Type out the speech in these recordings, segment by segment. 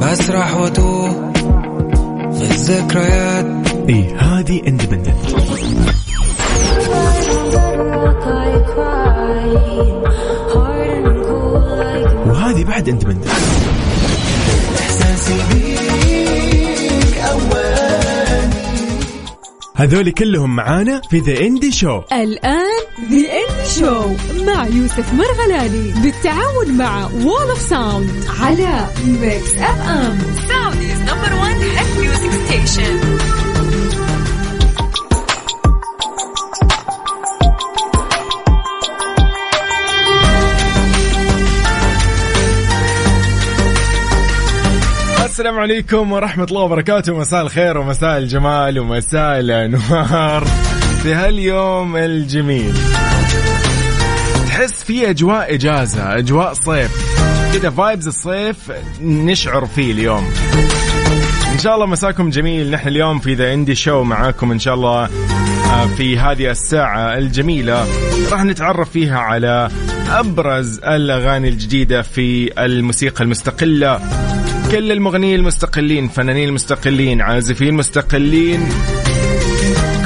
بسرح واتوه في الذكريات. اي هذه independent وهذه بعد independent احساسي بيك هذول كلهم معانا في The Indie Show الآن the show مع يوسف مرغلاني بالتعاون مع Wall of Sound على Mix FM Saudi's number one hit music station. السلام عليكم ورحمة الله وبركاته. مساء الخير ومساء الجمال ومساء الأنوار. في هاليوم الجميل. تحس في أجواء إجازة أجواء صيف. كذا vibes الصيف نشعر فيه اليوم. إن شاء الله مساكم جميل. نحن اليوم في ذا اندي شو معاكم إن شاء الله آه، في هذه الساعة الجميلة. راح نتعرف فيها على أبرز الأغاني الجديدة في الموسيقى المستقلة. كل المغنيين المستقلين فنانين المستقلين عازفين مستقلين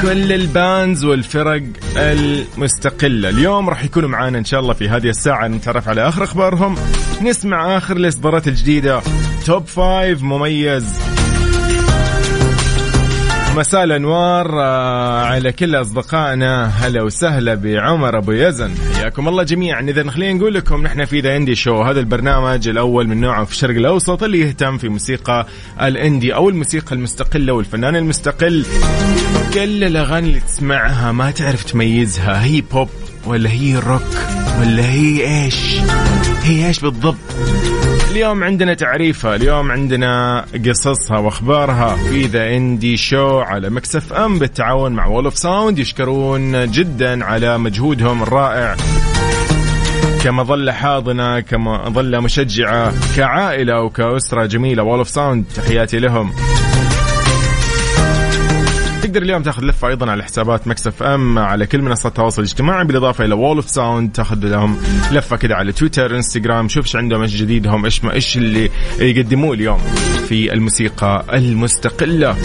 كل ال bands والفرق المستقلة. اليوم راح يكونوا معانا إن شاء الله في هذه الساعة. نتعرف على آخر أخبارهم. نسمع آخر الإصدارات الجديدة. top five مميز. مساء الأنوار آه، على كل أصدقائنا هلا وسهلا بعمر أبو يزن. حياكم الله جميعا. اذا خلينا نقول لكم نحن في The Indie Show هذا البرنامج الأول من نوعه في الشرق الأوسط اللي يهتم في موسيقى ال indie أو الموسيقى المستقلة والفنان المستقل. كل الأغاني اللي تسمعها ما تعرف تميزها. هي بوب ولا هي روك ولا هي إيش؟ هي إيش بالضبط؟ اليوم عندنا تعريفها اليوم عندنا قصصها وأخبارها في The Indie Show على Mix FM بالتعاون مع Wall of Sound يشكرون جدا على مجهودهم الرائع. كمظلة حاضنة كمظلة مشجعة كعائلة وكأسرة جميلة Wall of Sound تحياتي لهم. تقدر اليوم تاخذ لفة أيضا على حسابات Mix FM على كل منصات التواصل الاجتماعي بالإضافة إلى Wall of Sound تاخذ لهم لفة كذا على تويتر انستغرام شوف إيش عندهم إيش جديدهم إيش إيش اللي يقدموه اليوم في الموسيقى المستقلة.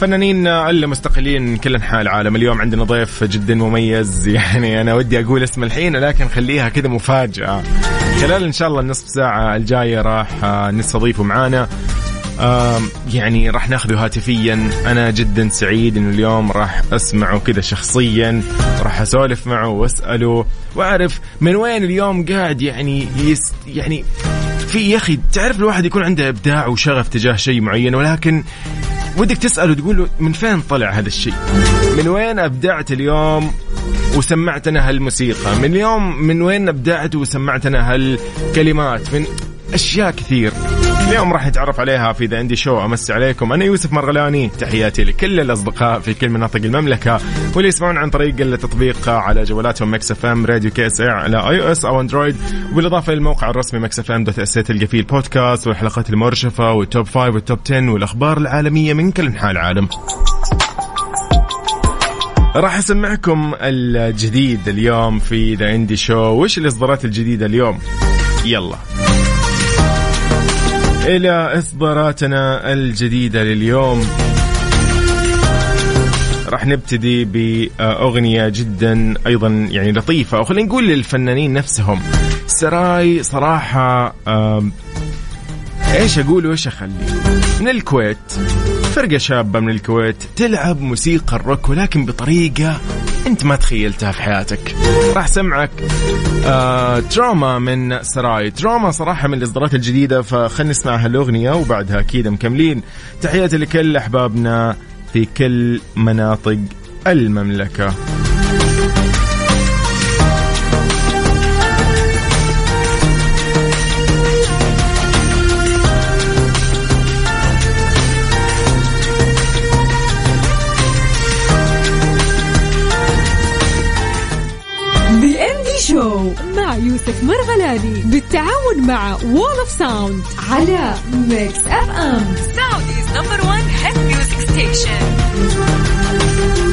فنانين المستقلين من كل أنحاء العالم. اليوم عندنا ضيف جدا مميز. يعني أنا ودي أقول اسم الحين لكن خليها كذا مفاجأة. خلال إن شاء الله النصف ساعة الجاية راح نستضيفه معانا. يعني راح ناخذه هاتفيا أنا جدا سعيد إنه اليوم راح أسمعه كذا شخصيا راح أسولف معه وأسأله وأعرف من وين اليوم قاعد يعني يس يعني في يا أخي تعرف الواحد يكون عنده إبداع وشغف تجاه شيء معين ولكن ودك تسأله تقول له من فين طلع هذا الشيء؟ من وين أبدعت اليوم وسمعتنا هالموسيقى؟ من اليوم من وين أبدعت وسمعتنا هالكلمات؟ من أشياء كثير. اليوم راح نتعرف عليها في The Indie Show امسي عليكم. أنا يوسف مرغلاني. تحياتي لكل الأصدقاء في كل مناطق المملكة. واللي يسمعون عن طريق التطبيق على جوالاتهم Mix FM Radio KSA على iOS أو Android. وبالاضافه للموقع الرسمي Mix FM dot SA تلقى فيه البودكاست والحلقات المرشفة وال top five وال top 10 والأخبار العالمية من كل انحاء العالم. راح أسمعكم الجديد اليوم في The Indie Show وش الإصدارات الجديدة اليوم؟ يلا. إلى اصداراتنا الجديدة لليوم. راح نبتدي بأغنية جدا أيضا يعني لطيفة أو خلينا نقول للفنانين نفسهم. سراي صراحة آم، إيش أقول وإيش أخلي؟ من الكويت فرقة شابة من الكويت تلعب موسيقى الروك ولكن بطريقة أنت ما تخيلتها في حياتك. راح سمعك آه تروما من سراي. تروما صراحة من الإصدارات الجديدة فخلنا نسمع هالأغنية وبعدها أكيد مكملين. تحياتي لكل أحبابنا في كل مناطق المملكة. يوسف مرغلاني بالتعاون مع Wall of Sound على Mix FM Saudi's number one hit music station.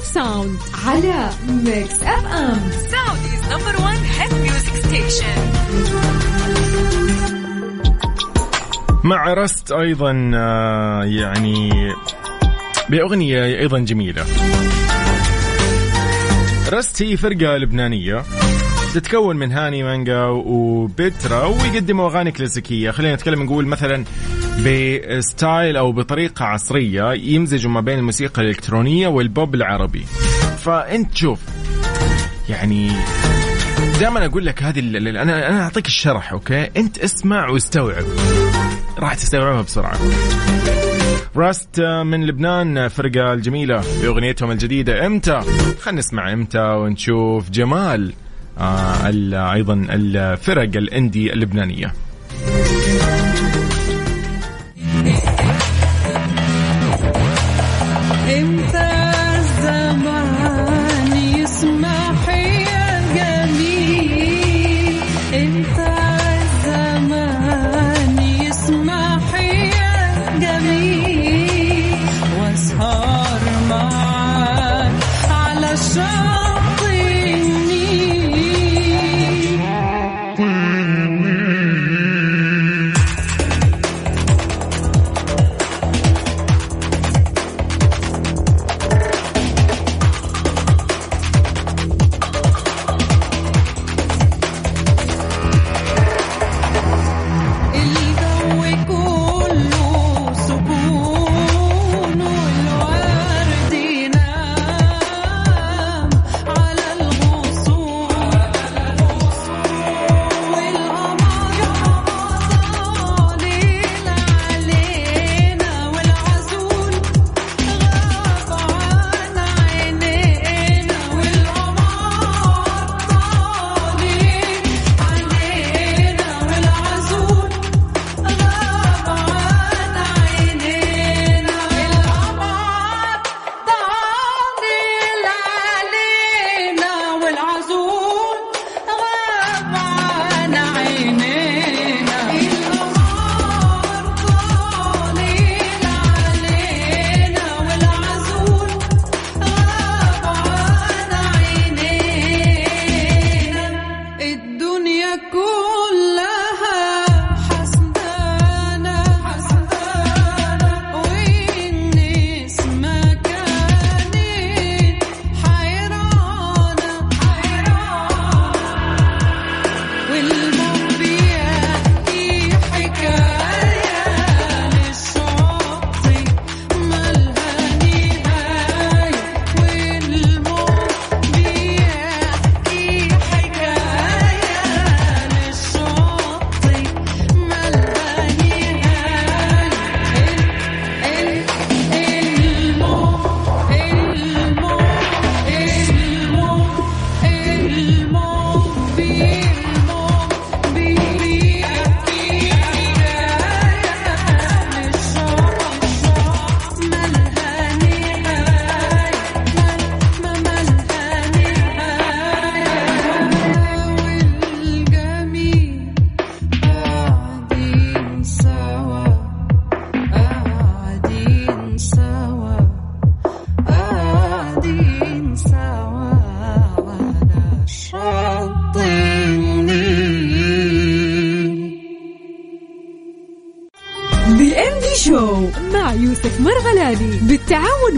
of Sound على Mix FM Saudi's number one hit music station. مع Rust أيضا آه، يعني بأغنية أيضا جميلة. Rust هي فرقة لبنانية تتكون من هاني مانجا وبترا ويقدموا أغاني كلاسيكية. خلينا نتكلم نقول مثلا بستايل أو بطريقة عصرية يمزجوا ما بين الموسيقى الإلكترونية والبوب العربي. فأنت شوف يعني دائما أقول لك هذه أنا أنا أعطيك الشرح أوكي؟ أنت اسمع واستوعب. راح تستوعبها بسرعة. راست من لبنان فرقة الجميلة بأغنيتهم الجديدة. إمتى؟ خلينا نسمع إمتى ونشوف جمال آه أيضا الفرق الإندي اللبنانية.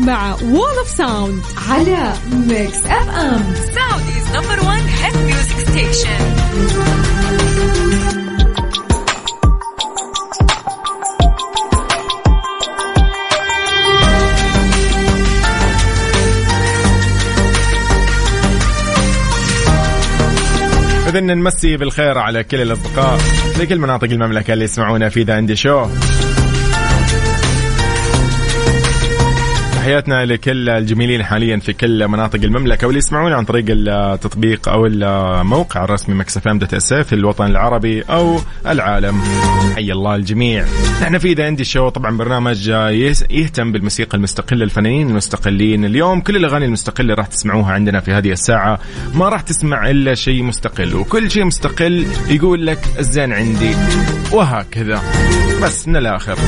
مع Wall of Sound على Mix FM Saudi's number one hit music station. إذا نمسي بالخير على كل الأصدقاء في كل مناطق المملكة اللي يسمعونا في The Indie Show تحياتنا لكل الجميلين حاليا في كل مناطق المملكة واللي يسمعونا عن طريق التطبيق أو الموقع الرسمي Mix FM dot SA في الوطن العربي أو العالم. حي الله الجميع. نحن في The Indie Show طبعا برنامج يهتم بالموسيقى المستقلة الفنانين المستقلين. اليوم كل الأغاني المستقلة راح تسمعوها عندنا في هذه الساعة. ما راح تسمع إلا شيء مستقل وكل شيء مستقل يقول لك الزين عندي وهكذا. بس من الآخر.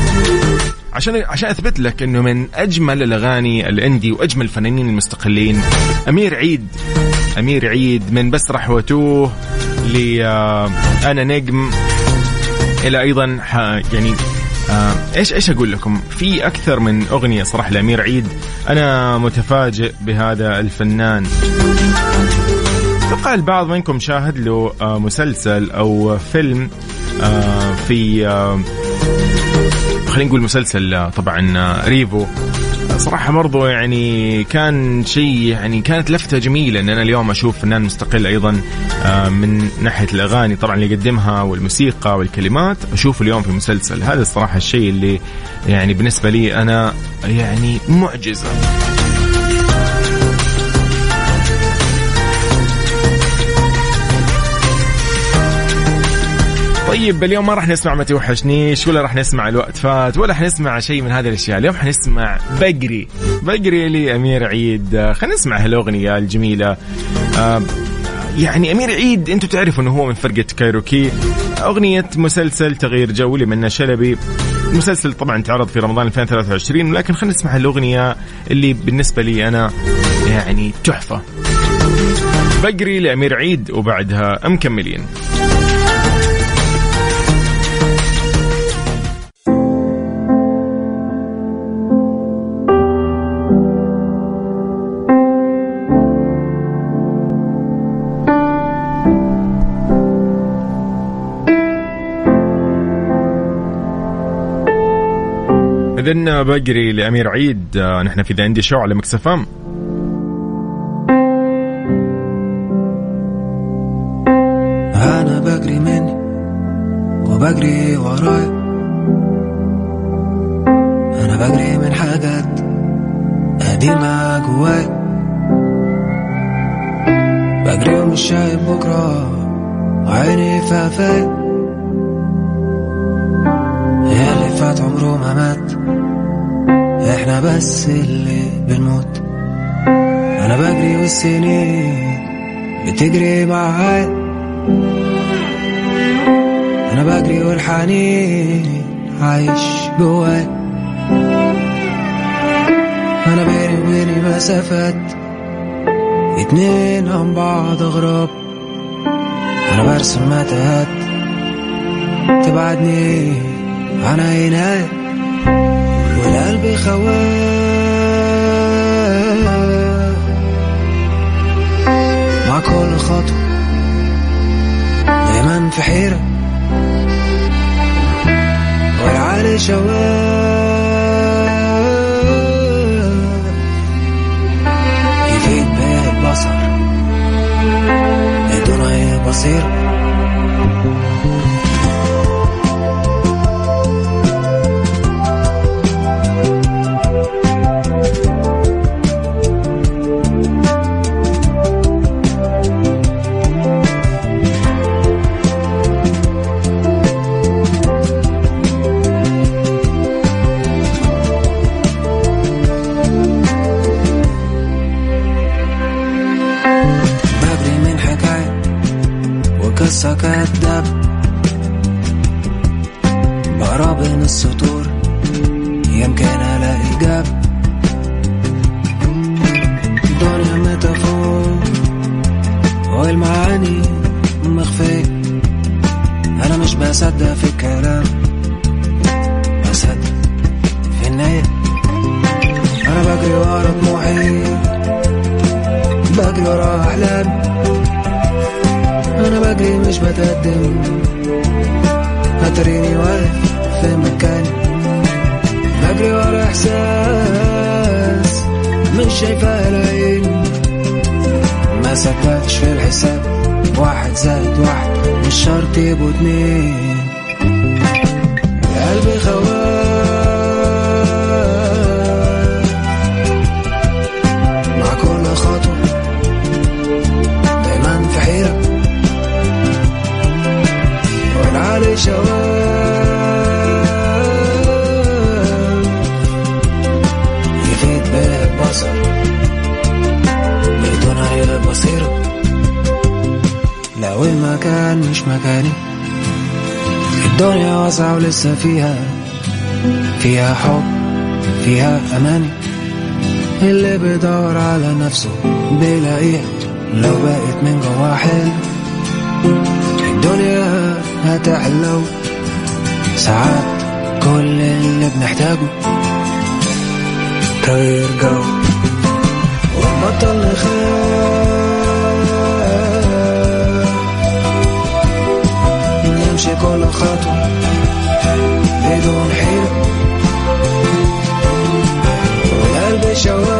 عشان عشان أثبت لك إنه من أجمل الأغاني الإندي وأجمل الفنانين المستقلين أمير عيد. أمير عيد من بس رحوتوه ل آه، أنا نجم. إلى أيضا يعني آه إيش إيش أقول لكم؟ في أكثر من أغنية صراحة لأمير عيد. أنا متفاجئ بهذا الفنان. أتوقع البعض منكم شاهد له آه مسلسل أو فيلم في خلينا نقول مسلسل آه، طبعا آه، ريفو. صراحة برضو يعني كان شيء يعني كانت لفتة جميلة إن أنا اليوم أشوف فنان مستقل أيضا آه، من ناحية الأغاني طبعا اللي يقدمها والموسيقى والكلمات. أشوفه اليوم في مسلسل. هذا الصراحة الشيء اللي يعني بالنسبة لي أنا يعني معجزة. طيب اليوم ما راح نسمع ما توحشنيش ولا راح نسمع الوقت فات ولا حنسمع شيء من هذه الأشياء. اليوم حنسمع بقري. بقري لامير عيد. آه، خلينا نسمع هالأغنية الجميلة. آه، يعني أمير عيد أنتم تعرفوا إنه هو من فرقة كايروكي. أغنية مسلسل تغيير جو لمنى شلبي. المسلسل طبعا تعرض في رمضان 2023 ولكن خلينا نسمع الاغنيه اللي بالنسبة لي أنا يعني تحفة. بقري لأمير عيد وبعدها مكملين. إذن بقري لأمير عيد. آه، نحن في ذا عندي شو على مكسفام أنا بجري مني وبجري ورايا أنا بجري من حاجات قديمة جوايا بجري ومش شايف بكرة عيني في يا اللي فات عمره ما مات. بس اللي بنموت. أنا بجري والسنين بتجري معايا أنا بجري والحنين عايش جوايا أنا بيني وبيني مسافات. اتنين عن بعض غراب. أنا برسم متاهات. تبعدني عن عيناي. والقلب خواه. مع كل خطوة دايما في حيرة والعالي شواه. يفيد بيه البصر أي بصيرة والمعاني مخفية أنا مش بصدق في الكلام. بصدق في النية. أنا بجري ورا طموحي بجري ورا أحلامي. أنا بجري مش بتقدم. هتريني واقف في مكاني. بجري ورا إحساس مش شايفاه العين ما سكتش في الحساب واحد زائد واحد مش شرط يبقوا اتنين. قلبي خواه مش مكاني. الدنيا واسعة ولسه فيها فيها حب فيها أماني. اللي بيدور على نفسه بيلاقيها لو بقت من جوا حلو. الدنيا هتحلو. ساعات كل اللي بنحتاجه تغيير جو. ونبطل نخاف كل خطوة بدون حيرة. والقلب شواف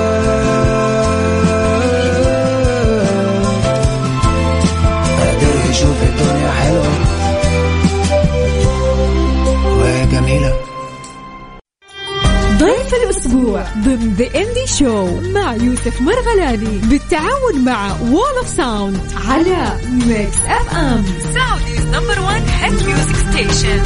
ضمن The Indie Show مع يوسف مرغلاني بالتعاون مع Wall of Sound على Mix FM Saudi's number 1 hit music station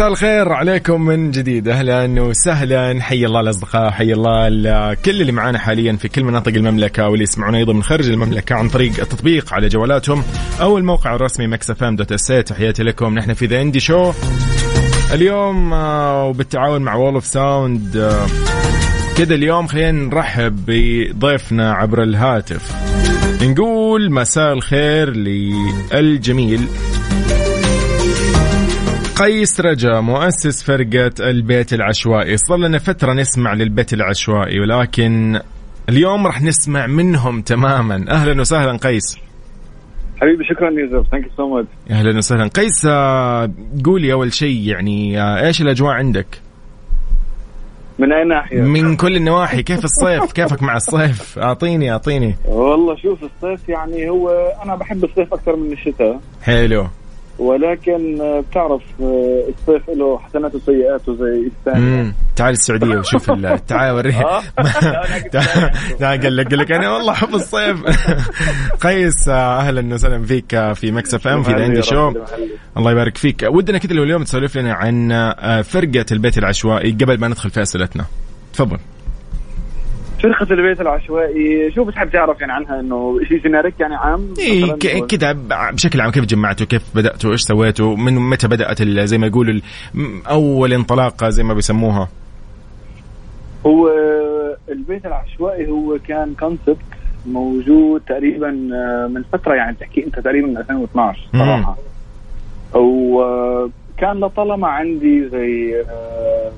مساء الخير عليكم من جديد. أهلا وسهلا. حي الله الأصدقاء حي الله ال- كل اللي معانا حاليا في كل مناطق المملكة واللي يسمعونا أيضا من خارج المملكة عن طريق التطبيق على جوالاتهم أو الموقع الرسمي Mix FM dot SA تحياتي لكم. نحن في The Indie Show اليوم آه، وبالتعاون مع Wall of Sound كذا اليوم خلينا نرحب بضيفنا عبر الهاتف. نقول مساء الخير للجميل قيس رجا مؤسس فرقة البيت العشوائي. صار لنا فترة نسمع للبيت العشوائي ولكن اليوم راح نسمع منهم تماما. أهلا وسهلا قيس. حبيبي شكرا يوسف thank you so much أهلا وسهلا. قيس قولي أول شيء يعني إيش الأجواء عندك؟ من أي ناحية؟ من كل النواحي. كيف الصيف؟ كيفك مع الصيف؟ أعطيني أعطيني. والله شوف الصيف يعني هو أنا بحب الصيف أكثر من الشتاء. حلو. ولكن آه، بتعرف آه، الصيف له حسناته وسيئاته زي الثاني تعال السعودية وشوف ال- تعال وريها آه. تعال تعال قال لك قال لك أنا والله احب الصيف. قيس آه، أهلا وسهلا فيك آه، في مكس إف إم في The Indie Show. الله يبارك فيك. ودنا كذا لو اليوم تسولف لنا عن آه، فرقة البيت العشوائي قبل ما ندخل في أسئلتنا. تفضل. فرقة البيت العشوائي شو بتحب تعرف يعني عنها إنه شيء generic يعني عام؟ إيه؟ ك- كذا بشكل عام كيف جمعتوا؟ كيف بدأتوا؟ إيش سويتوا؟ من متى بدأت ال- زي ما يقولوا أول انطلاقة زي ما بيسموها؟ هو البيت العشوائي هو كان concept موجود تقريبا آه، من فترة يعني تحكي أنت تقريبا من 2012 صراحة. وكان لطالما عندي زي آه،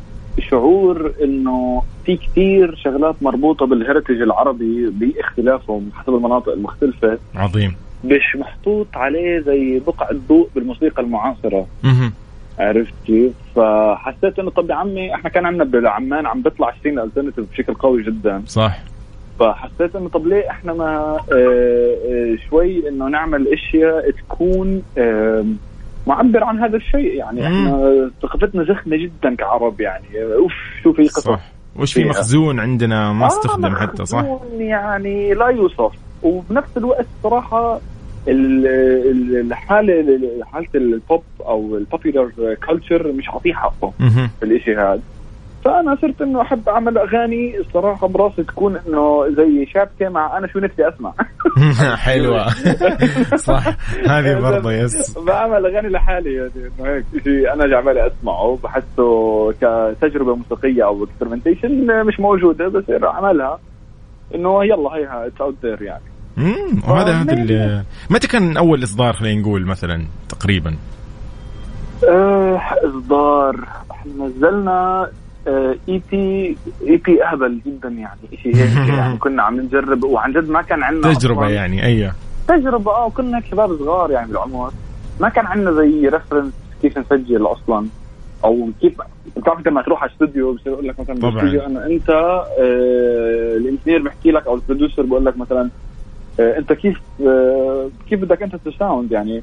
شعور إنه في كثير شغلات مربوطة بال heritage العربي باختلافهم حسب المناطق المختلفة. عظيم. مش محطوط عليه زي بقع الضوء بالموسيقى المعاصرة. مهم. عرفت كيف؟ فحسيت إنه طب يا عمي إحنا كان عندنا بعمان عم بيطلع scene alternative بشكل قوي جدا. صح. فحسيت إنه طب ليه إحنا ما آه، آه، شوي إنه نعمل إشياء تكون آه، معبر عن هذا الشيء. يعني إحنا ثقافتنا زخمة جدا كعرب يعني. أوف شو في قصص صح. وش في. مخزون عندنا ما آه، استخدم حتى صح مخزون يعني لا يوصف وبنفس الوقت صراحة ال- ال- الحاله حالة البوب أو ال popular culture مش عاطيه حقه. في الإشي هذا فأنا صرت إنه أحب أعمل أغاني. الصراحة براسي تكون إنه زي شابكة مع أنا شو نفسي أسمع. حلوة. صح. هذه برضه yes. بعمل أغاني لحالي يعني. إنه هيك شيء أنا جعبالي أسمعه. بحسه كتجربة موسيقية أو experimentation مش موجودة. بس أعملها. إنه يلا هيها it's out there يعني. مم، وهذا هذا اللي- متى كان أول إصدار خلينا نقول مثلا تقريبا؟ آه، إصدار إحنا نزلنا EP EP أهبل جدا يعني شيء هيك يعني كنا عم نجرب وعن جد ما كان عندنا أصلاً- يعني أيوه. تجربة آه وكنا شباب صغار يعني بالعمر. ما كان عندنا زي reference كيف نسجل أصلا أو كيف بتعرف أنت لما تروح على الاستوديو بصير يقول لك مثلا طبعاً. بالاستوديو انه أنت آه ال engineer بيحكي لك أو ال producer بيقول لك مثلا آه أنت كيف آه كيف بدك أنت ت sound يعني.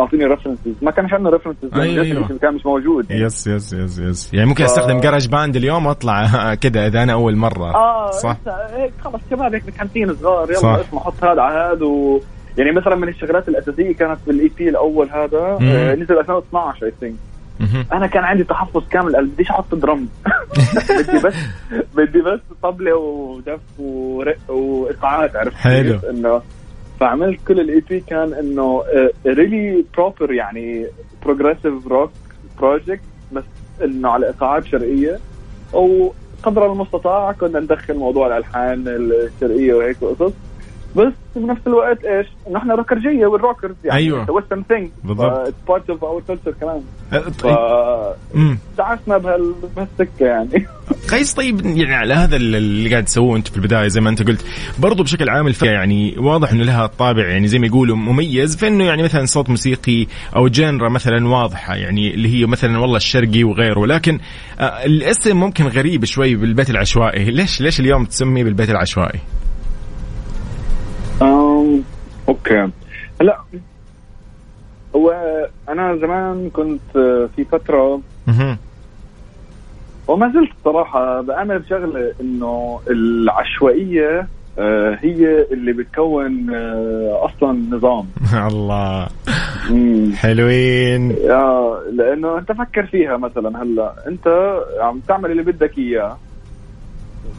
اعطيني references ما كانش عندنا references أيوة، أيوة. كان مش موجود. yes yes yes yes يعني ممكن ف- أستخدم GarageBand اليوم وأطلع كذا إذا أنا أول مرة. آه صح. انت هيك خلص شباب هيك متحمسين صغار. يلا صح. اسمع حط هذا على هذا و... يعني مثلا من الشغلات الأساسية كانت بال EP الأول هذا. آه نزل 2012 I think. أنا كان عندي تحفظ كامل. قال بديش أحط drum بدي بس بدي بس طبلة ودف ورق وايقاعات عرفت حلو. إنه فعملت كل ال EP كان إنه really proper يعني progressive rock project بس إنه على ايقاعات شرقية. وقدر المستطاع كنا ندخل موضوع الألحان الشرقية وهيك وقصص. بس بنفس الوقت إيش؟ انه إحنا روكرجيه وال rockers يعني أيوة. western thing بالضبط. part of our culture كمان أه، ف طيب. دعسنا بهال بهالسكة يعني قيس طيب يعني على هذا اللي قاعد تسووه أنت في البداية زي ما أنت قلت برضو بشكل عام الفرقه يعني واضح إنه لها طابع يعني زي ما يقولوا مميز في انه يعني مثلا صوت موسيقي أو جنرا مثلا واضحة يعني اللي هي مثلا والله الشرقي وغيره ولكن آه الاسم ممكن غريب شوي بالبيت العشوائي ليش ليش اليوم تسمي بالبيت العشوائي؟ أوكي. هلا هو أنا زمان كنت في فترة. وما زلت صراحة بامن بشغله إنه العشوائية آه، هي اللي بتكون آه، أصلا نظام. الله. حلوين. آه، لأنه أنت فكر فيها مثلا هلأ. أنت عم تعمل اللي بدك إياه.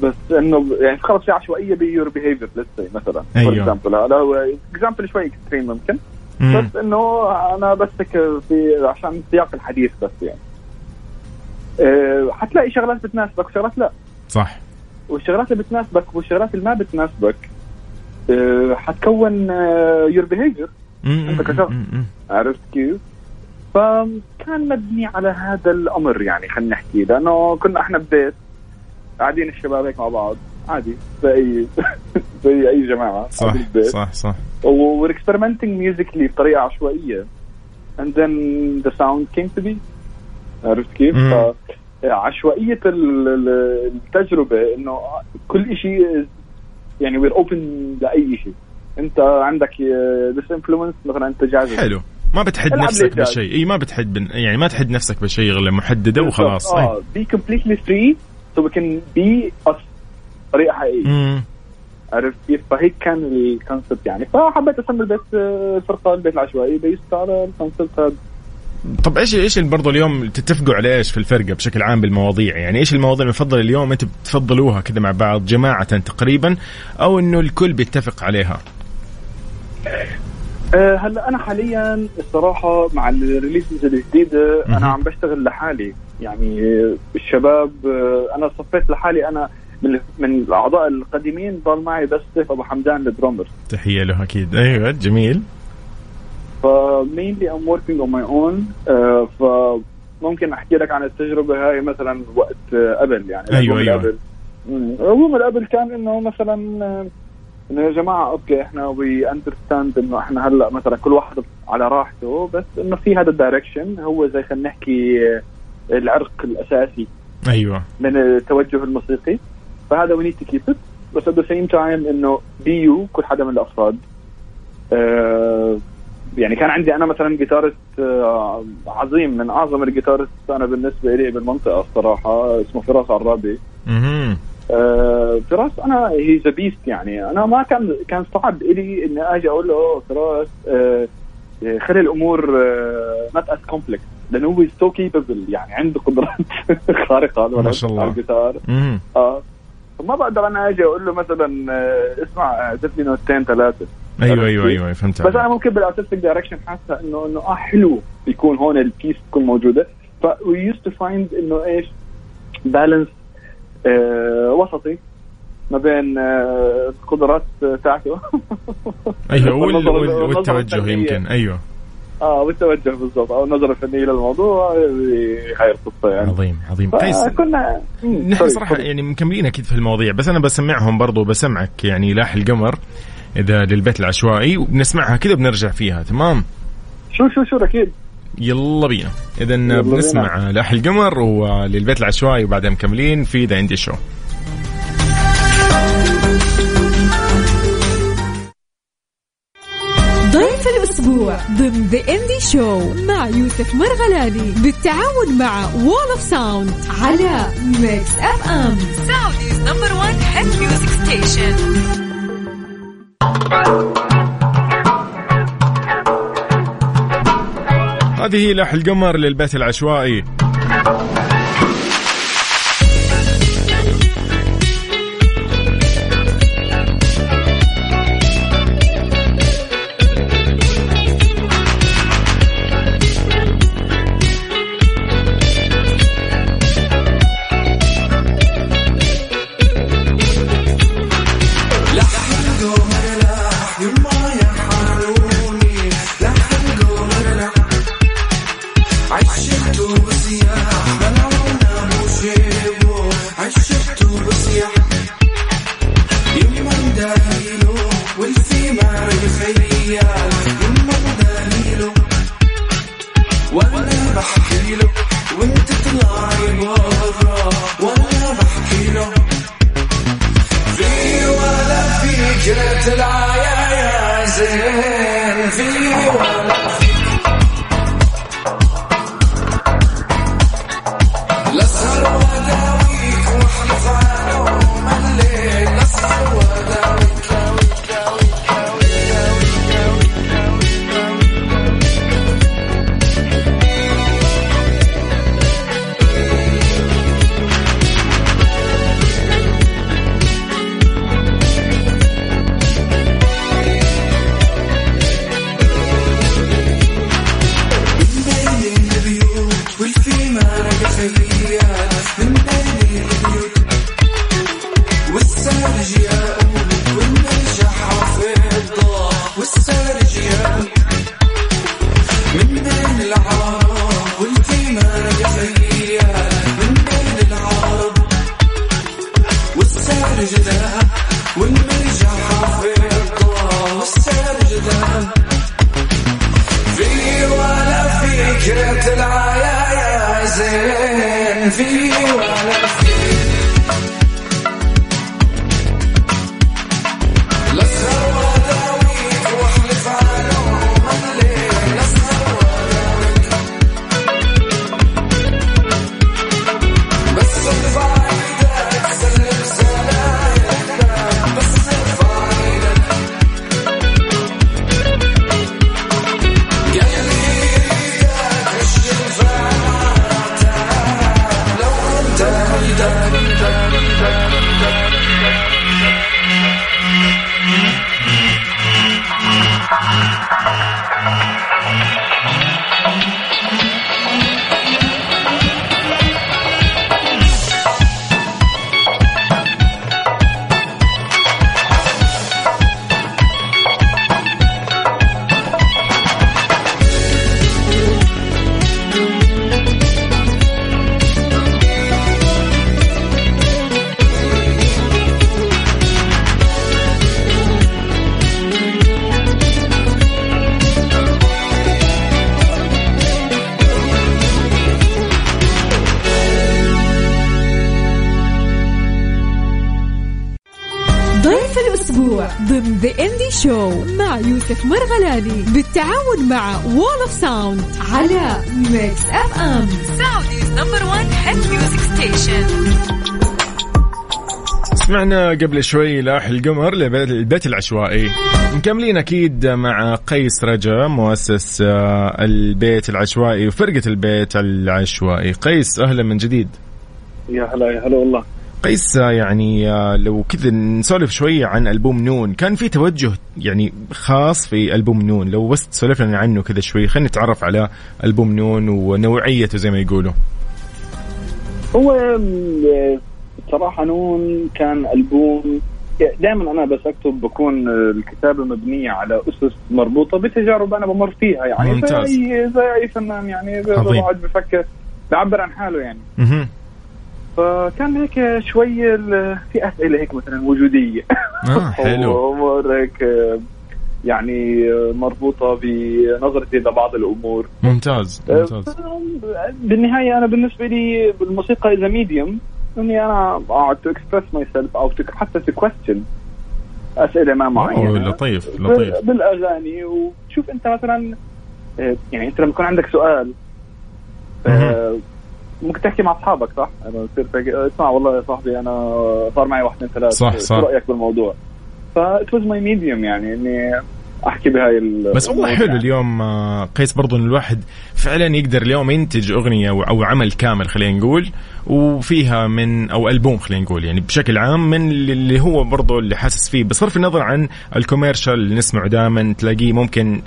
بس إنه يعني خلص في عشوائية pure behavior let's مثلا أيوه. example هذا هو example شوي extreme ممكن مم. بس إنه أنا بسك في عشان سياق الحديث بس يعني أه حتلاقي شغلات بتناسبك وشغلات لا صح والشغلات اللي بتناسبك والشغلات اللي ما بتناسبك أه حتكون your behavior. أنت كشخص. عرفت كيف؟ فكان مبني على هذا الأمر يعني خلينا نحكي لأنه كنا إحنا ببيت قاعدين الشباب هيك مع بعض. عادي. زي زي أي جماعة. صح. صح صح. we're experimenting musically بطريقة عشوائية. And then the sound came to be. عرفت كيف؟ عشوائية ال- ال- التجربة إنه كل شيء يعني we're open لأي شيء أنت عندك this influence مثلا أنت جاهز. حلو. ما بتحد نفسك. بشيء. إي ما بتحد بن... يعني ما تحد نفسك بشيء غير محددة وخلاص. آه be completely free. So we can be us طريقة حقيقية. عرفت كيف؟ فهيك كان ال concept يعني. فحبيت أسمي البيت آه، الفرقه البيت العشوائي. based على ال concept هذا. طب إيش إيش برضه اليوم تتفقوا على إيش في الفرقة بشكل عام بالمواضيع؟ يعني إيش المواضيع المفضله اليوم أنتم بتفضلوها كذا مع بعض جماعة تقريبا أو إنه الكل بيتفق عليها؟ أه هلأ أنا حاليا الصراحة مع ال releases الجديده. أنا عم بشتغل لحالي. يعني الشباب أنا صفيت لحالي أنا من من الأعضاء القديمين ضل معي بس سيف أبو حمدان ال drummer تحية له أكيد. أيوه جميل. ف mainly I'm working on my own فممكن أحكي لك عن التجربة هاي مثلا وقت آه، قبل يعني. أيوة. اللي قبل. اللي قبل كان إنه مثلا آه، إنه يا جماعة okay إحنا we understand إنه إحنا هلأ مثلا كل واحد على راحته بس إنه في هذا ال direction هو زي خلينا نحكي آه، العرق الأساسي أيوه. من التوجه الموسيقي. فهذا we need to keep it بس at the same time إنه be you كل حدا من الأفراد. آه يعني كان عندي أنا مثلا guitarist آه عظيم من أعظم ال guitarist أنا بالنسبة لي بالمنطقة الصراحة اسمه فراس عرابي. أها آه فراس أنا he's the best يعني. أنا ما كان كان صعب لي إني أجي أقول له "أوه، فراس آه، خلي الأمور not as complex لأنه هو so capable يعني عنده قدرات خارقة ما شاء الله. على الجيتار. آه. فما بقدر أنا أجي أقول له مثلا آه، اسمع اعزف لي نوتين ثلاثة. أيوه أيوه أيوه فهمت بس أنا. ممكن بال artistic direction حاسة إنه إنه آه حلو يكون هون ال bass تكون موجودة. ف we used to find إنه إيش؟ balance آه وسطي. ما بين آه القدرات تاعته. أيوه والتوجه. يمكن أيوه. آه والتوجه بالضبط. أو النظرة الفنية للموضوع هي هاي القصة يعني. عظيم عظيم. قيس فكنا مم، نحن سوري. يعني مكملين أكيد في المواضيع بس أنا بسمعهم برضو بسمعك يعني لاح القمر إذا للبيت العشوائي وبنسمعها كذا بنرجع فيها تمام؟ شو شو شو أكيد. يلا بينا. بينا. بنسمع لاح القمر وللبيت العشوائي وبعدين مكملين في The Indie Show الأسبوع ضمن The Indie Show مع يوسف مرغلاني بالتعاون مع Wall of Sound على Mix FM Saudi's number one hit music station. هذه هي لاح القمر للبيت العشوائي احكي له وانت طلعي برا ولا بحكي له في ولا فيك تلعى يا ياسين يوسف مرغلاني بالتعاون مع Wall of Sound على Mix FM Saudi's number 1 hit music station سمعنا قبل شوي لاح القمر لبيت البيت العشوائي. مكملين أكيد مع قيس رجا مؤسس آه، البيت العشوائي وفرقة البيت العشوائي. قيس أهلا من جديد. يا هلا يا هلا والله. قيس يعني آه، لو كذا نسولف شوية عن ألبوم نون كان في توجه يعني خاص في ألبوم نون لو بس تسولف لنا عنه كذا شوي خلينا نتعرف على ألبوم نون ونوعيته زي ما يقولوا هو بصراحة نون كان ألبوم دائما أنا بس أكتب بكون الكتابة مبنية على أسس مربوطة بتجارب أنا بمر فيها يعني ممتاز. زي زي أي فنان يعني. بقعد بفكر بعبر عن حاله يعني. فكان هيك شوي في أسئلة هيك مثلا وجودية. آه حلو. وأمور هيك يعني مربوطة بنظرتي لبعض الأمور. ممتاز ممتاز. بالنهاية أنا بالنسبة لي بالموسيقى is a medium إني أنا اقعد to express myself أو to- حتى to question أسئلة ما معينة. لطيف لطيف. بالأغاني. وشوف أنت مثلا آه، يعني أنت لما يكون عندك سؤال. آه، ممكن تحكي مع أصحابك صح؟ أنا تصير اسمع والله يا صاحبي أنا صار معي واحد اثنين ثلاث صح، صح. شو رأيك بالموضوع؟ that was my medium يعني إني أحكي بهاي بس والله حلو يعني. اليوم آه، قيس برضو إن الواحد فعلا يقدر اليوم ينتج أغنية أو عمل كامل خلينا نقول وفيها من أو ألبوم خلينا نقول يعني بشكل عام من اللي هو برضو اللي حاسس فيه. بصرف النظر عن ال commercial اللي نسمعه دائما تلاقيه ممكن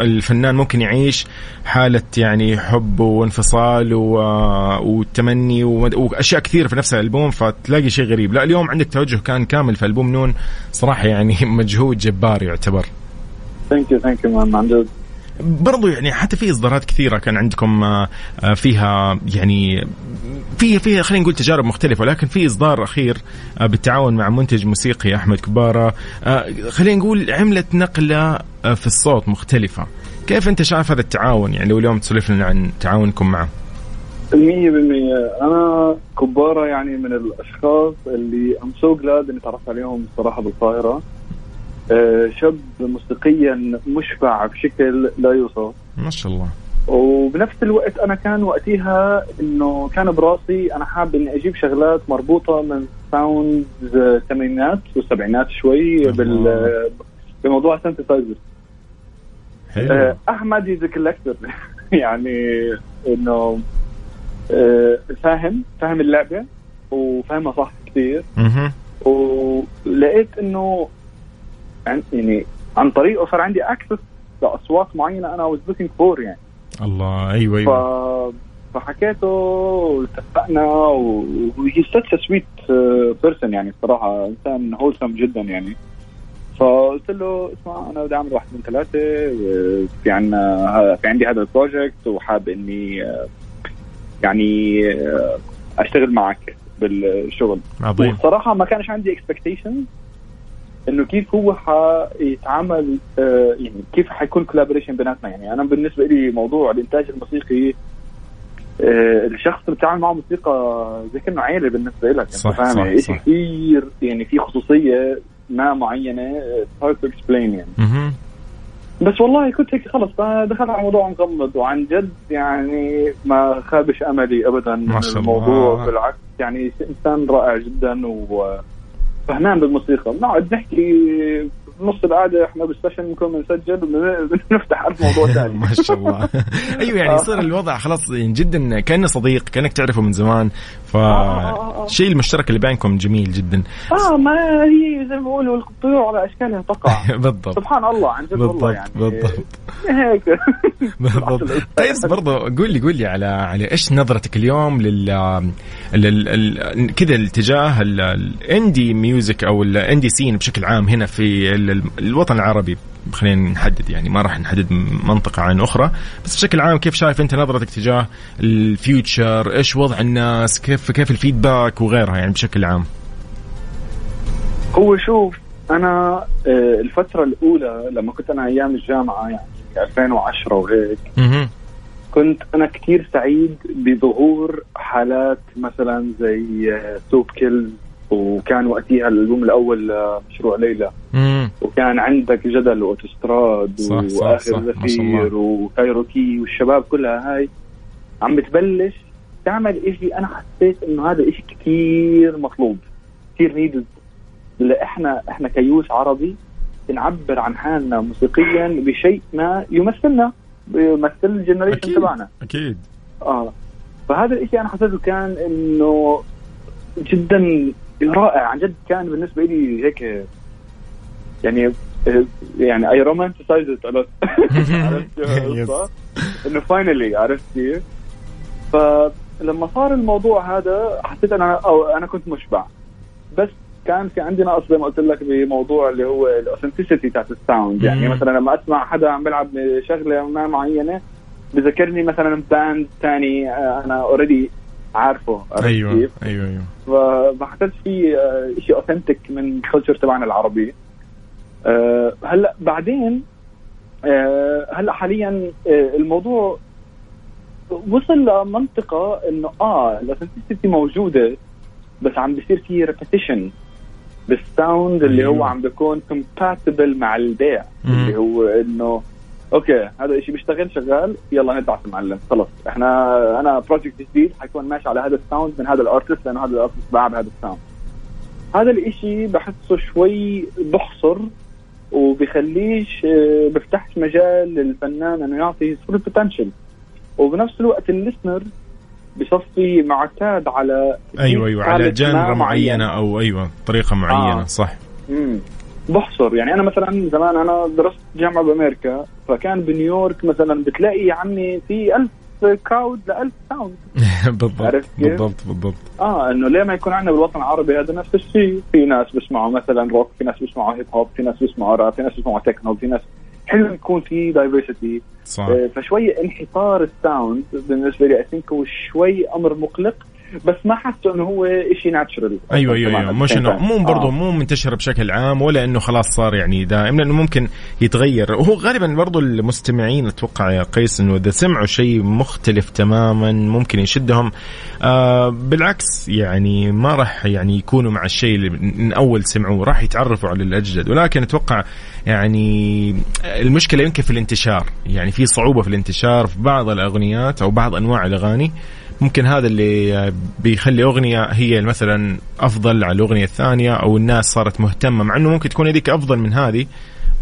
الفنان ممكن يعيش حالة يعني حب وانفصال و- وتمني وأشياء كثيرة في نفس الألبوم فتلاقي شيء غريب. لا اليوم عندك توجه كان كامل في ألبوم نون صراحة يعني مجهود جبار يعتبر. thank you thank you عن جد برضو يعني حتى في إصدارات كثيرة كان عندكم آه، آه، فيها يعني في فيها خلينا نقول تجارب مختلفة ولكن في إصدار أخير آه، بالتعاون مع منتج موسيقي أحمد كبارة خلينا نقول عملت نقلة في الصوت مختلفة. كيف أنت شايف هذا التعاون؟ يعني لو اليوم تسولف لنا عن تعاونكم معه. مية بالمية. أنا كبارة يعني من الأشخاص اللي I'm so glad إني تعرفت عليهم الصراحة بالقاهرة. آه، شاب موسيقيا مشبع بشكل لا يوصف. ما شاء الله. وبنفس الوقت أنا كان وقتها إنه كان براسي أنا حابب إني أجيب شغلات مربوطة من sound الثمانينات والسبعينات شوي بال بموضوع ال synthesizer حلو. آه، أحمد is a collector يعني إنه آه، فاهم فاهم اللعبة وفاهمها صح كثير. ولقيت إنه يعني عن طريقه صار عندي access لأصوات معينة أنا was looking for يعني. الله أيوه ف... أيوه فحكيته واتفقنا و he's such a sweet person يعني الصراحه إنسان wholesome جدا يعني. فقلت له اسمع أنا بدي أعمل واحد من ثلاثة في عنا في عندي هذا ال project وحاب إني آه، يعني آه، أشتغل معك بالشغل. عظيم. والصراحه ما كانش عندي expectation إنه كيف هو حيتعامل آه، يعني كيف حيكون collaboration بيناتنا يعني أنا بالنسبة لي موضوع الإنتاج الموسيقي آه، الشخص اللي بتعامل معه موسيقى زي كأنه عيلة بالنسبة لك صح، فاهم صح، يعني صح. شيء كثير يعني في خصوصية ما معينة hard to explain يعني مهم. بس والله كنت هيك خلص دخلت على الموضوع مغمض وعن جد يعني ما خابش أملي ابدا ما شاء الموضوع الله. بالعكس يعني إنسان رائع جدا وفهمان بالموسيقى. بنقعد نحكي بنص القعده إحنا بال session نكون بنسجل بنفتح ألف موضوع ثاني. ما شاء الله. أيوه يعني يصير الوضع خلاص يعني جدا كأنه صديق كأنك تعرفه من زمان. آه، آه. فالشيء المشترك اللي بينكم جميل جدا. آه ما هي زي ما بقولوا الطيور على أشكالها تقع. بالضبط. سبحان الله عن جد والله بالضبط يعني. بالضبط. هيك. بالضبط. طيب برضو قول لي قول لي على على إيش نظرتك اليوم لل لل- كذا الاتجاه ال- الاندي ميوزك أو الاندي سين بشكل عام هنا في الوطن العربي خلينا نحدد يعني ما راح نحدد منطقة عن أخرى بس بشكل عام كيف شايف أنت نظرتك تجاه الفيوتشر؟ إيش وضع الناس؟ كيف كيف الفيدباك وغيرها يعني بشكل عام؟ هو شوف أنا آه، الفترة الأولى لما كنت أنا أيام الجامعة يعني 2010 وهيك. كنت أنا كثير سعيد بظهور حالات مثلا زي سوب كيل وكان وقتها الألبوم الأول آه، مشروع ليلى مم. وكان عندك جدل وأوتوستراد وآخر. زفير وكايروكي والشباب كلها هاي عم بتبلش تعمل إشي أنا حسيت إنه هذا إشي كثير مطلوب كثير needed إحنا إحنا كيوس عربي نعبر عن حالنا موسيقيا بشيء ما يمثلنا بيمثل ال generation. تبعنا أكيد آه فهذا الشيء أنا حسيته كان إنه جدا رائع عن جد كان بالنسبة لي هيك يعني يعني I romanticize عرفت عرفت؟ إنه finally عرفت كيف؟ فلما صار الموضوع هذا حسيت أنا أو أنا كنت مشبع بس كان في عندي نقص زي ما قلت لك بموضوع اللي هو ال authenticity تاعت ال sound يعني. مثلا لما أسمع حدا عم بيلعب شغله ما معينة بذكرني مثلا band ثاني أنا already عارفه أيوه كيف؟ أيوه أيوه فما حسيت في شيء authentic من ال culture تبعنا العربي آه، هلأ بعدين آه، هلأ حاليا آه، الموضوع وصل لمنطقة إنه آه ال authenticity موجودة بس عم بيصير في repetition بال sound اللي. هو عم بيكون compatible مع البيع. اللي هو إنه okay هذا الشيء بيشتغل شغال. يلا ندعس معلم خلص إحنا أنا project جديد حيكون ماشي على هذا ال sound من هذا ال artist لأنه هذا ال artist باع بهذا ال sound هذا الإشي بحسه شوي بحصر وبخليش آه، بفتحش مجال للفنان إنه يعطي full potential وبنفس الوقت ال listener بصفي معتاد على أيوه أيوه على genre معينة أو أيوه طريقة معينة آه. صح. مم. بحصر. يعني أنا مثلا زمان أنا درست جامعة بأمريكا فكان بنيويورك مثلا بتلاقي يا عمي في ألف crowd ل 1000 sound بالضبط؟ بالضبط بالضبط. آه إنه ليه ما يكون عندنا بالوطن العربي هذا نفس الشيء؟ في ناس بيسمعوا مثلا روك في ناس بيسمعوا hip hop في ناس بيسمعوا راب في ناس بيسمعوا تكنو في ناس حلو يكون في diversity صح. آه، فشوي انحصار ال sound بالنسبة لي I think هو شوي أمر مقلق. بس ما حاسه إنه هو شيء ناتشرال أيوه أيوه أيوه. مش إنه مو برضه آه. مو منتشر بشكل عام ولا إنه خلاص صار يعني دائم لأنه ممكن يتغير. وهو غالبا برضه المستمعين أتوقع يا قيس إنه إذا سمعوا شيء مختلف تماما ممكن يشدهم. آه بالعكس يعني ما راح يعني يكونوا مع الشيء اللي من أول سمعوه راح يتعرفوا على الأجدد. ولكن أتوقع يعني المشكلة يمكن في الانتشار. يعني في صعوبة في الانتشار في بعض الأغنيات أو بعض أنواع الأغاني. ممكن هذا اللي بيخلي أغنية هي مثلا أفضل على الأغنية الثانية أو الناس صارت مهتمة مع إنه ممكن تكون هذيك أفضل من هذه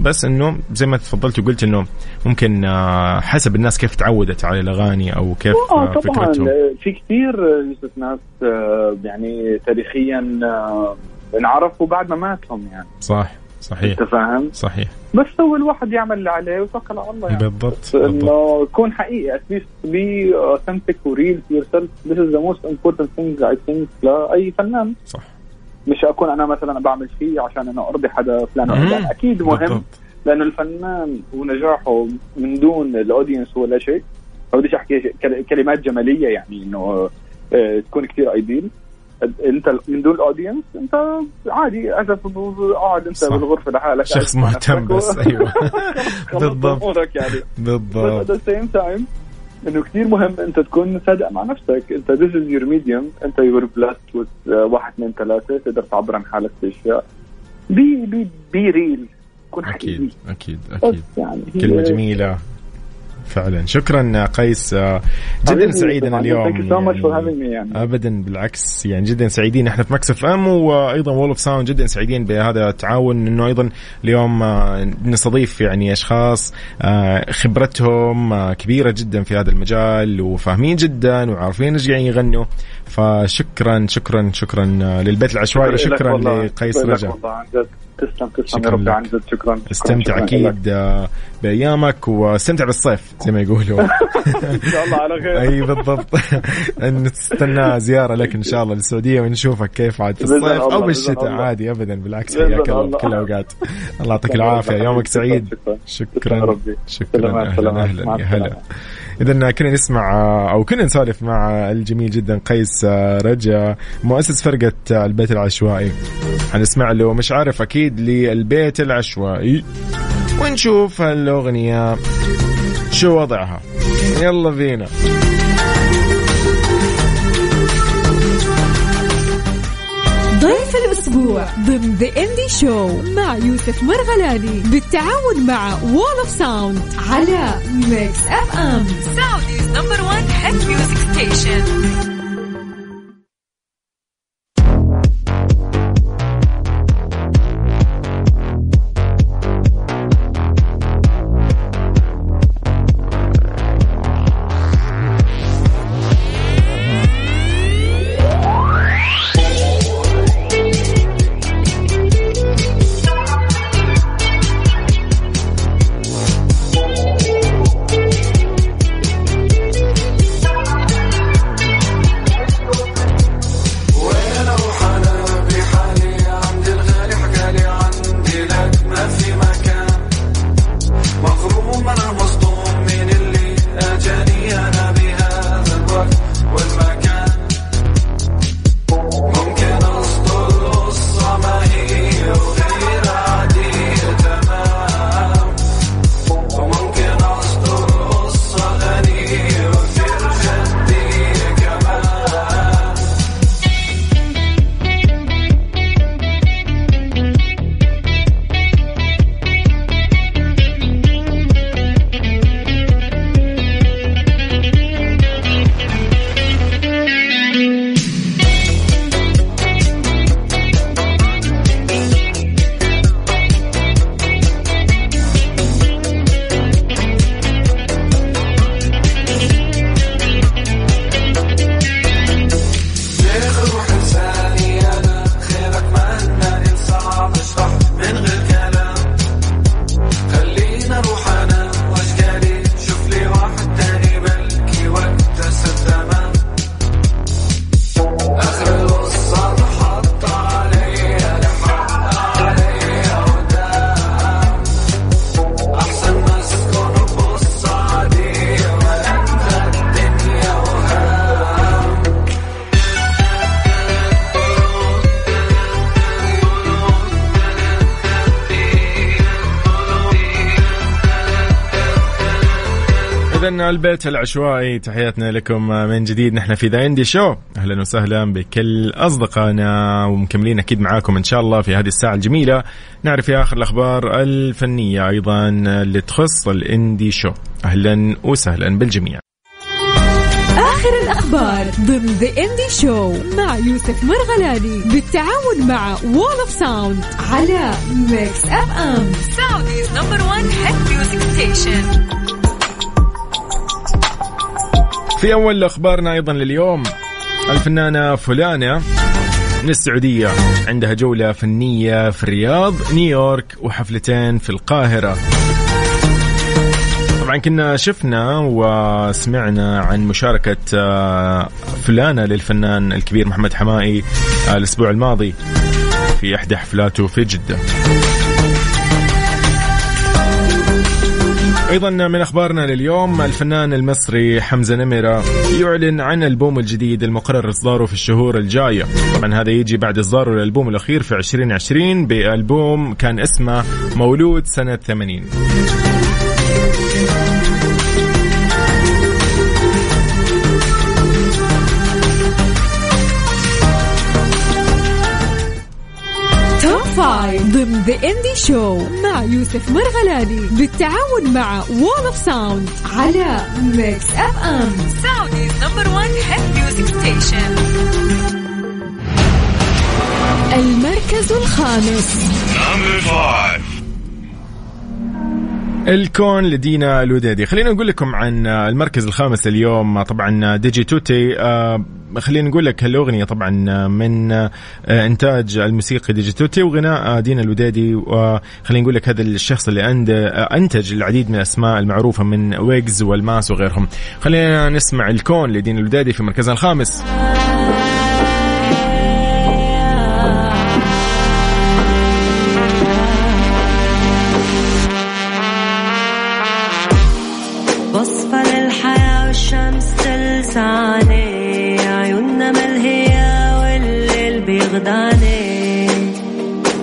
بس إنه زي ما تفضلت وقلت إنه ممكن آه، حسب الناس كيف تعودت على الأغاني أو كيف آه، طبعا فكرتهم. في كثير يوسف ناس آه، يعني تاريخيا انعرفوا بعد ما ماتهم يعني. صح. صحيح. أنت فاهم؟ صحيح. بس هو الواحد يعمل اللي عليه ويتوكل على الله يعني. بالضبط. إنه يكون حقيقي اتليست بي authentic وريل to yourself. This is the most important thing I think لأي فنان. صح. مش أكون أنا مثلا بعمل شيء عشان انه أرضي حدا فلان. فلان أكيد مهم. بالضبط. لأنه الفنان ونجاحه من دون ال audience ولا شيء. ما بديش احكي كلمات جمالية يعني إنه آه، تكون كثير ideal انت من دون ال audience انت عادي اسف اقعد انت صح. بالغرفة لحالك. شخص مهتم بس،. خلص بالضبط. يعني. بالضبط. at the same time إنه كثير مهم أنت تكون صادق مع نفسك. أنت this is your medium. أنت your uh, واحد اثنين ثلاثة تقدر تعبر عن حالك في أشياء. be be be real كون حقيقي. أكيد أكيد. أكيد يعني كلمة جميلة. فعلا. شكرا قيس. آه، جدا سعيد أنا اليوم يعني يعني. ابدا بالعكس. يعني جدا سعيدين. إحنا في Mix FM وأيضا Wall of Sound جدا سعيدين بهذا التعاون. إنه أيضا اليوم آه، نستضيف يعني أشخاص آه، خبرتهم كبيرة جدا في هذا المجال وفاهمين جدا وعارفين إيش قاعدين يغنوا. فشكرا شكرا شكرا للبيت العشوائي شكرا. لقيس شكراً لك رجا تسلم تسلم يا لك. عن جد شكرا استمتع. أكيد بأيامك وأستمتع بالصيف زي ما يقولوا إن شاء الله على خير أي بالضبط نستنى زيارة لك إن شاء الله للسعودية ونشوفك كيف عاد في الصيف أو بالشتاء. عادي ابدا بالعكس حياك الله. بكل الاوقات الله يعطيك العافية. يومك سعيد شكراً. شكرا أهلا. أهلا يا هلا. إذا كنا نسمع أو كنا نسولف مع الجميل جدا قيس رجا مؤسس فرقة البيت العشوائي. حنسمع له مش عارف أكيد للبيت العشوائي. ونشوف الاغنيه شو وضعها؟ يلا بينا. ضيف الأسبوع ضمن The Indie Show مع يوسف مرغلاني بالتعاون مع Wall of ساوند على ميكس اف ام Saudi's number one hit music station. البيت العشوائي. تحياتنا لكم من جديد. نحن في The Indie Show. أهلا وسهلا بكل أصدقائنا ومكملين أكيد معاكم إن شاء الله في هذه الساعة الجميلة. نعرف في آخر الأخبار الفنية أيضا اللي تخص ال Indie Show. أهلا وسهلا بالجميع. آخر الأخبار ضمن The Indie Show مع يوسف مرغلاني بالتعاون مع وول اوف ساوند على Mix FM Saudi's number 1 hit music station في أول أخبارنا أيضا لليوم. الفنانة فلانة من السعودية عندها جولة فنية في الرياض نيويورك وحفلتين في القاهرة. طبعا كنا شفنا وسمعنا عن مشاركة آه، فلانة للفنان الكبير محمد حمائي آه، الأسبوع الماضي في إحدى حفلاته في جدة. أيضا من أخبارنا لليوم الفنان المصري حمزة نمرة يعلن عن ألبوم الجديد المقرر إصداره في الشهور الجاية. طبعا هذا يجي بعد إصداره للألبوم الأخير في 2020 بألبوم كان اسمه مولود سنة 80 ضمن ذا إندي شو مع يوسف مرغلاني بالتعاون مع وول اوف ساوند على ميكس اف ام سعوديز نمبر 1 هيد ميوزك ستيشن المركز الخامس. الكون لدينا الوديدي خلينا نقول لكم عن المركز الخامس اليوم. طبعا ديجي توتي آه، خلينا نقول لك هالأغنية طبعا من آه، إنتاج الموسيقي ديجي توتي وغناء دينا الوديدي وخلينا نقول لك هذا الشخص اللي أند- آه، أنتج العديد من الأسماء المعروفة من ويجز والماس وغيرهم. خلينا نسمع الكون لدينا الوديدي في مركزنا الخامس. والليل بيغداني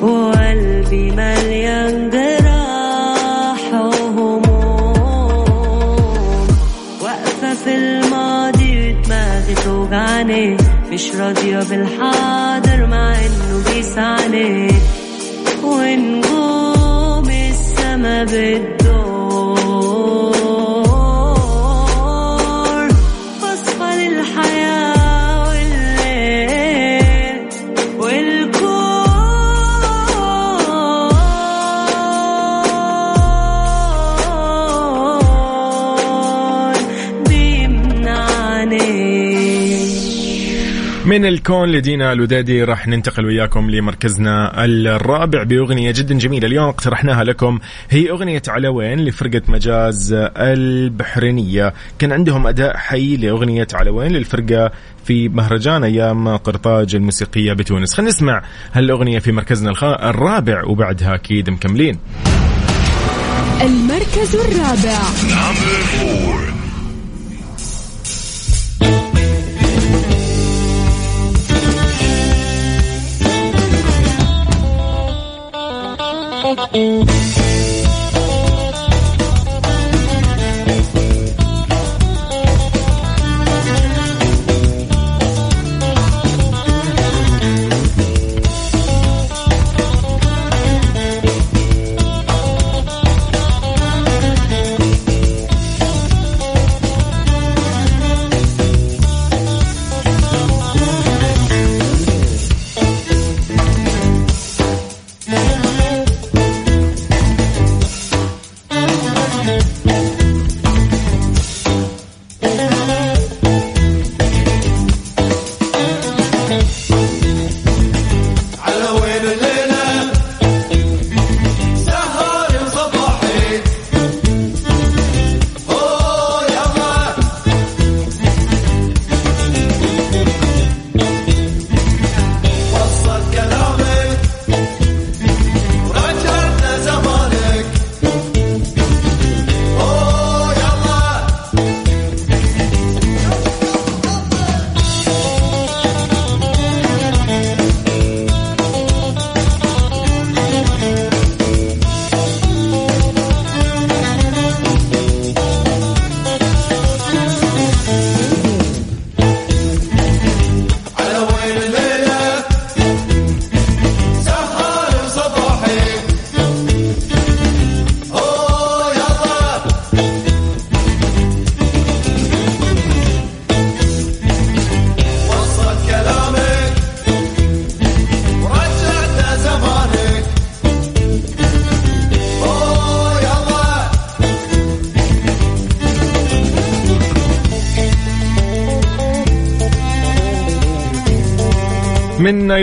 وقلبي مليان جراح وهموم واقفة في الماضي ودماغي توجعني. مش راضية بالحاضر مع إنه بيسعني. ونجوم السما بتدور من الكون لدينا الودادي راح ننتقل وياكم لمركزنا الرابع بأغنية جدا جميلة. اليوم اقترحناها لكم. هي أغنية على وين؟ لفرقة مجاز البحرينية. كان عندهم أداء حي لأغنية على وين؟ للفرقة في مهرجان أيام قرطاج الموسيقية بتونس. خلينا نسمع هالأغنية في مركزنا. الرابع وبعدها أكيد مكملين. المركز الرابع.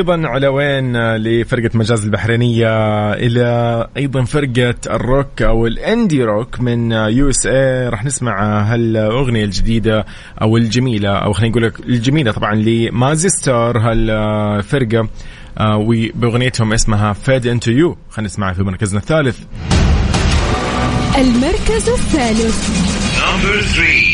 أيضا علوين لفرقة مجاز البحرينية إلى أيضا فرقة الروك أو ال indie rock من USA راح نسمع هالأغنية الجديدة أو الجميلة أو خلينا نقول لك الجميلة طبعا ل Mazzy Star هالفرقة آه، وباغنيتهم اسمها Fade Into You خلينا نسمعها في مركزنا الثالث. المركز الثالث. Number three.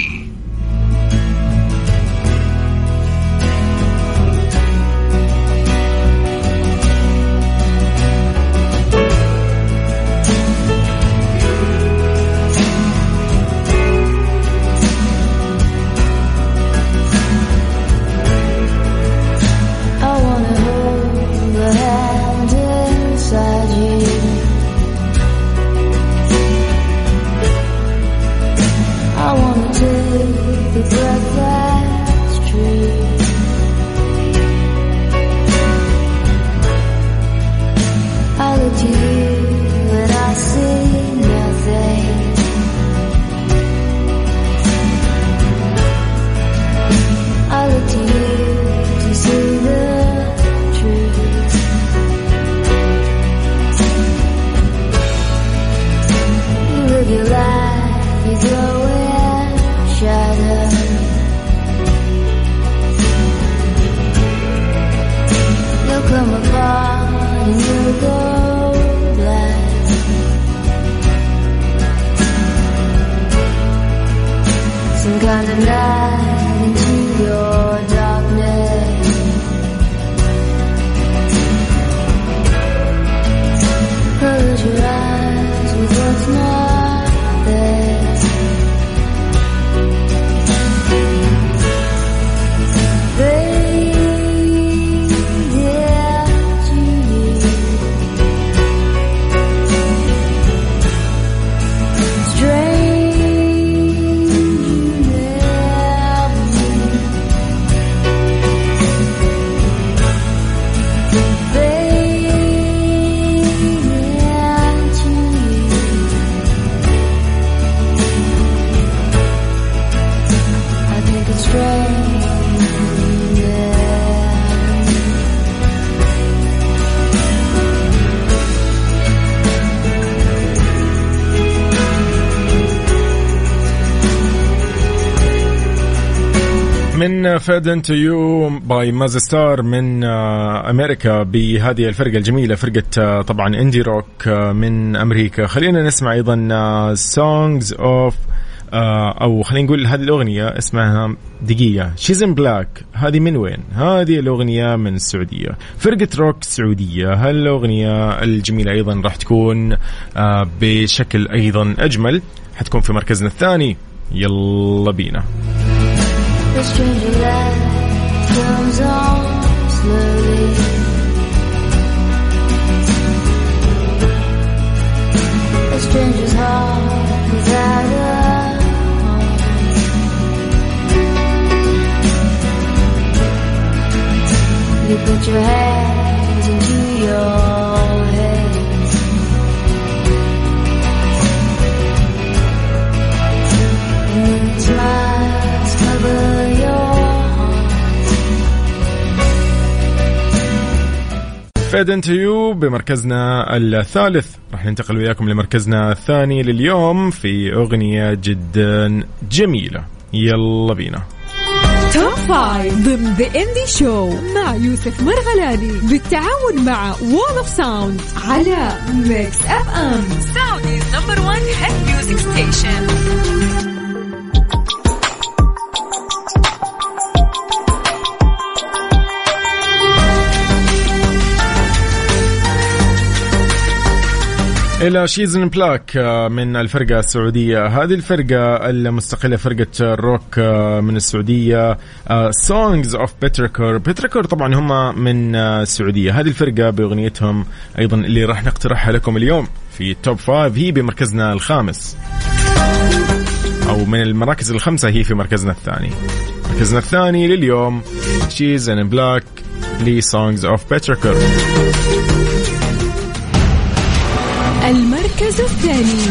من Fade Into You by Mazzy Star من آه، أمريكا بهذه الفرقة الجميلة فرقة آه، طبعا indie rock آه، من أمريكا. خلينا نسمع أيضا Songs of أو خلينا نقول هذه الأغنية اسمها دقيقة She's in Black هذه من وين؟ هذه الأغنية من السعودية. فرقة روك سعودية. هالأغنية الجميلة أيضا راح تكون بشكل أيضا أجمل. حتكون في مركزنا الثاني. يلا بينا. The stranger light comes on slowly. A stranger's heart without a home. You put your hands into your. And smiles cover Fade Into You بمركزنا الثالث. راح ننتقل وياكم لمركزنا الثاني لليوم في أغنية جدا جميلة. يلا بينا. top five ضمن The Indie Show مع يوسف مرغلاني بالتعاون مع Wall of Sound على Mix FM Saudi's number one hit music station. إلى She's in Black آه، من الفرقة السعودية. هذه الفرقة المستقلة فرقة الروك آه، من السعودية. Songs of بيتركور بيتركور طبعا هم من آه، السعودية. هذه الفرقة بأغنيتهم أيضا اللي راح نقترحها لكم اليوم في top five هي بمركزنا الخامس. أو من المراكز الخمسة هي في مركزنا الثاني. مركزنا الثاني لليوم She's in Black ل Songs of بيتركور المركز الثاني.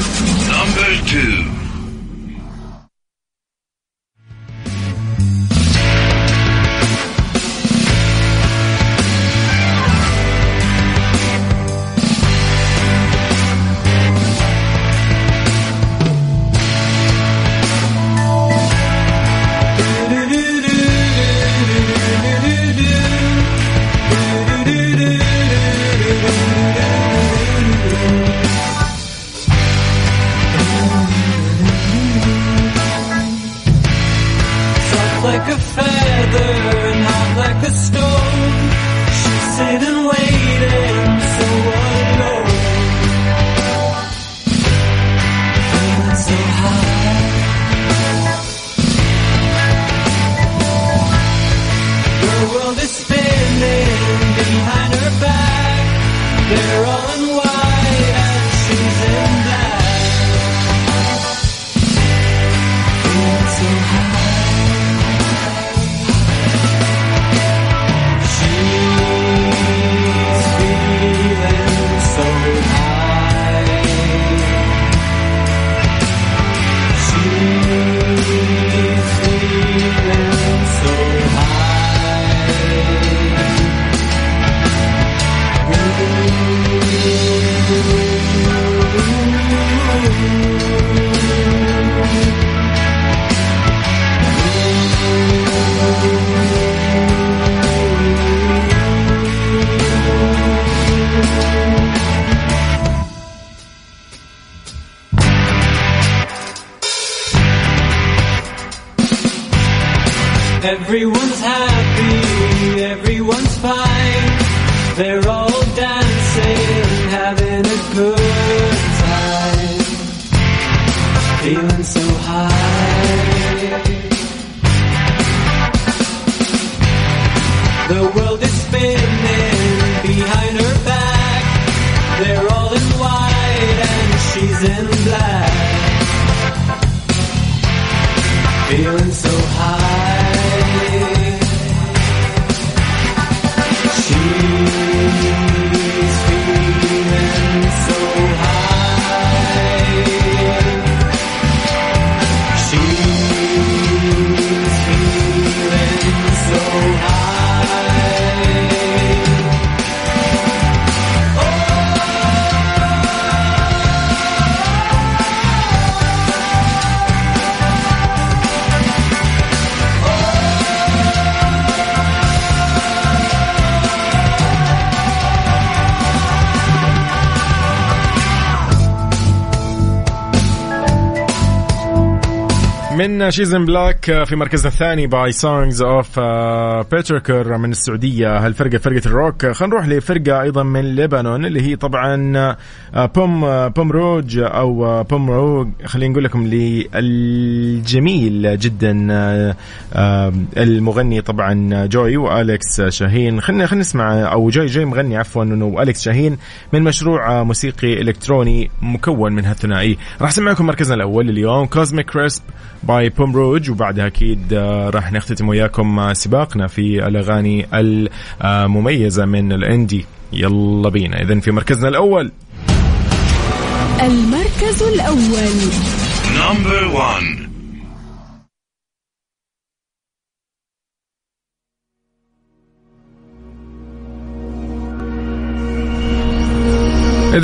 شيزن بلاك في مركزنا الثاني by Songs of بيتركر من السعودية. هالفرقة فرقة الروك. خلينا نروح لفرقة أيضا من لبنان اللي هي طبعا آه، Pomme آه، Pomme Rouge أو آه، Pomme Rouge خلينا نقول لكم للجميل جدا آه، آه، المغني طبعا جوي والكس شاهين. خلينا خلينا نسمع أو جوي جوي مغني عفوا والكس شاهين من مشروع آه، موسيقي إلكتروني مكون من هالثنائي. راح أسمعكم مركزنا الأول اليوم Cosmic Crisp by Pomme Rouge وبعدها أكيد آه، راح نختتم وياكم آه، سباقنا في الأغاني المميزة من ال Indie. يلا بينا. اذا في مركزنا الأول. المركز الأول. Number one.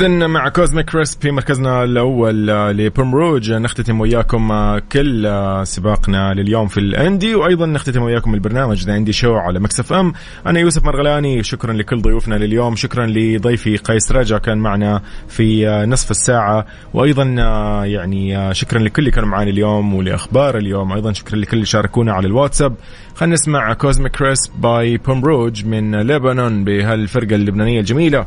اذا مع Cosmic Crisp في مركزنا الأول آه، ل Pomme Rouge نختتم وياكم كل سباقنا لليوم في ال Indie وأيضا نختتم وياكم البرنامج The Indie Show على Mix FM أنا يوسف مرغلاني شكرا لكل ضيوفنا لليوم شكرا لضيفي قيس رجا كان معنا في نصف الساعة وأيضا يعني شكرا لكل اللي كانوا معنا اليوم ولأخبار اليوم أيضا شكرا لكل اللي شاركونا على الواتساب. خلينا نسمع Cosmic Crisp by Pomme Rouge من لبنان بهالفرقة اللبنانية الجميلة.